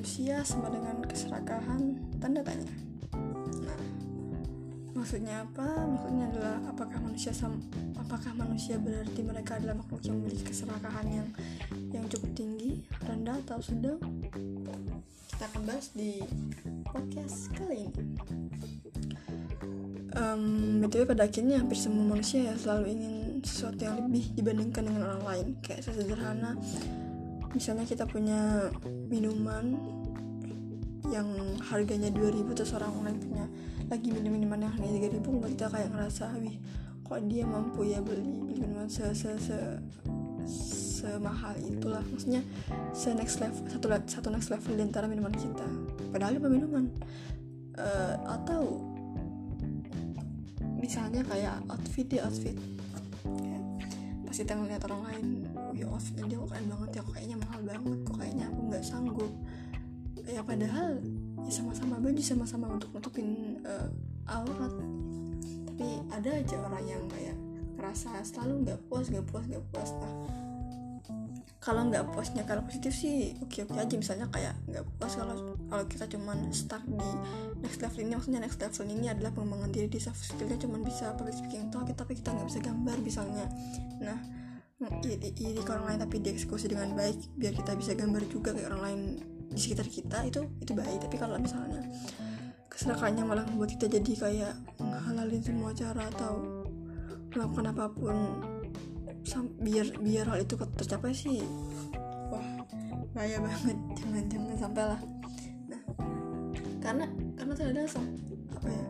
manusia sama dengan keserakahan? Tanda tanya. Nah maksudnya apa? Maksudnya adalah apakah manusia sam apakah manusia berarti mereka adalah makhluk yang memiliki keserakahan yang yang cukup tinggi rendah atau sedang? Kita akan bahas di podcast kali ini. Um, btw pada akhirnya hampir semua manusia ya selalu ingin sesuatu yang lebih dibandingkan dengan orang lain. Kayak sesederhana misalnya kita punya minuman yang harganya 2000 terus orang lain punya lagi minum minuman yang harganya 3000 membuat kita kayak ngerasa wih kok dia mampu ya beli, minuman se, se, se, semahal itulah. Maksudnya se next level satu satu next level di antara minuman kita. Padahal itu minuman. Uh, atau misalnya kayak outfit di outfit. Pas kita ngeliat orang lain ya outfitnya dia kok keren banget ya kok kayaknya mahal banget kok kayaknya aku nggak sanggup. Ya padahal ya sama-sama baju sama-sama untuk nutupin uh, aurat. Tapi ada aja orang yang kayak ngerasa selalu nggak puas nggak puas nggak puas. Nah kalau nggak puasnya kalau positif sih oke oke aja. Misalnya kayak nggak puas kalau kalau kita cuman stuck di next level ini. Maksudnya next level ini adalah pengembangan diri di soft skillnya. Cuman bisa public speaking talk tapi kita nggak bisa gambar misalnya. Nah iri, iri ke orang lain tapi dieksekusi dengan baik biar kita bisa gambar juga kayak orang lain di sekitar kita itu itu baik. Tapi kalau misalnya keserakahannya malah membuat kita jadi kayak menghalalin semua cara atau melakukan apa pun biar biar hal itu tercapai sih wah bahaya banget. Jangan jangan sampai lah. Nah karena karena terkadang apa ya?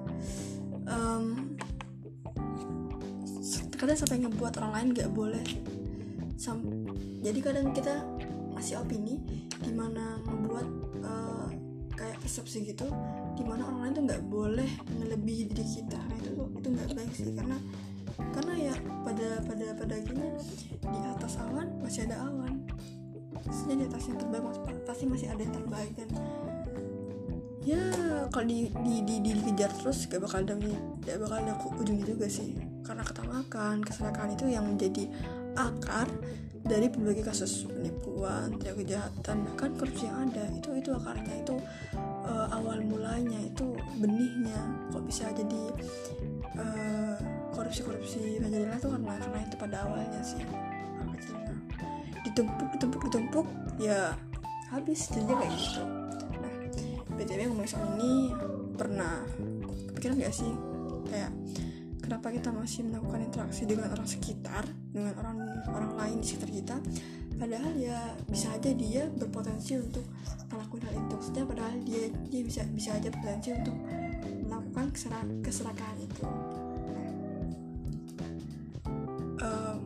Um, kadang sampai ngebuat orang lain gak boleh Sam jadi kadang kita ngasih opini di mana ngebuat uh, kayak persepsi gitu di mana orang lain tuh nggak boleh melebihi diri kita. Nah itu itu nggak baik sih karena karena ya pada pada pada akhirnya di atas awan masih ada awan. Maksudnya di atas yang terbaik pasti masih ada yang terbaik dan ya kalau di, di, di, di dikejar terus gak bakal ada gak bakal ada ujungnya juga sih. Karena ketamakan kesalahan itu yang menjadi akar dari berbagai kasus penipuan, tindak kejahatan, bahkan korupsi yang ada. Itu itu akarnya itu uh, awal mulanya itu benihnya. Kok bisa jadi uh, korupsi-korupsi menjadi itu karena karena itu pada awalnya sih kecilnya. Ditumpuk ditumpuk ditumpuk ya habis jadi kayak gitu. Nah btw ngomong soal ini pernah kepikiran gak sih? Kayak kenapa kita masih melakukan interaksi dengan orang sekitar dengan orang orang lain di sekitar kita? Padahal ya bisa aja dia berpotensi untuk melakukan hal itu. Setiap padahal dia dia bisa bisa aja berpotensi untuk melakukan keserak, keserakahan itu. Um,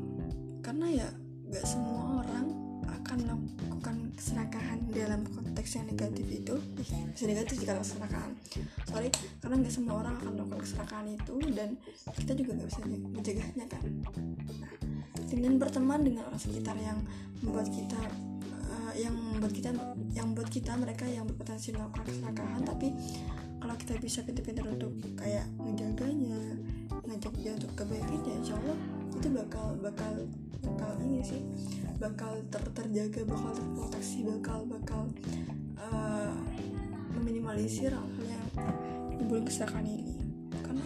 karena ya gak semua orang akan melakukan keserakahan dalam konteks yang negatif itu bisa negatif kalau keserakahan. Sorry karena nggak semua orang akan melakukan keserakahan itu dan kita juga nggak bisa mencegahnya kan? Nah, dengan berteman dengan orang sekitar yang membuat kita uh, yang membuat kita yang membuat kita mereka yang berpotensi melakukan keserakahan tapi kalau kita bisa pintar-pintar untuk kayak menjaganya ngajak dia untuk kebaikannya insya Allah itu bakal bakal bakal ini sih bakal ter terjaga bakal terproteksi bakal bakal uh, meminimalisir hal-hal yang timbul kesalahan ini. Karena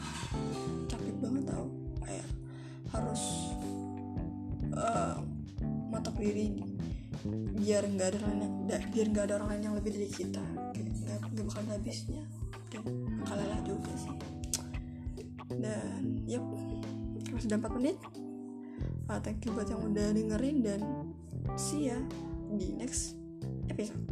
capek banget tau kayak harus uh, matok diri biar nggak ada orang biar nggak ada orang lain yang lebih dari kita. Nggak nggak bakal habisnya. Dan kalah juga sih. Dan yep sudah 4 menit. Uh, thank you buat yang udah dengerin dan see ya di next episode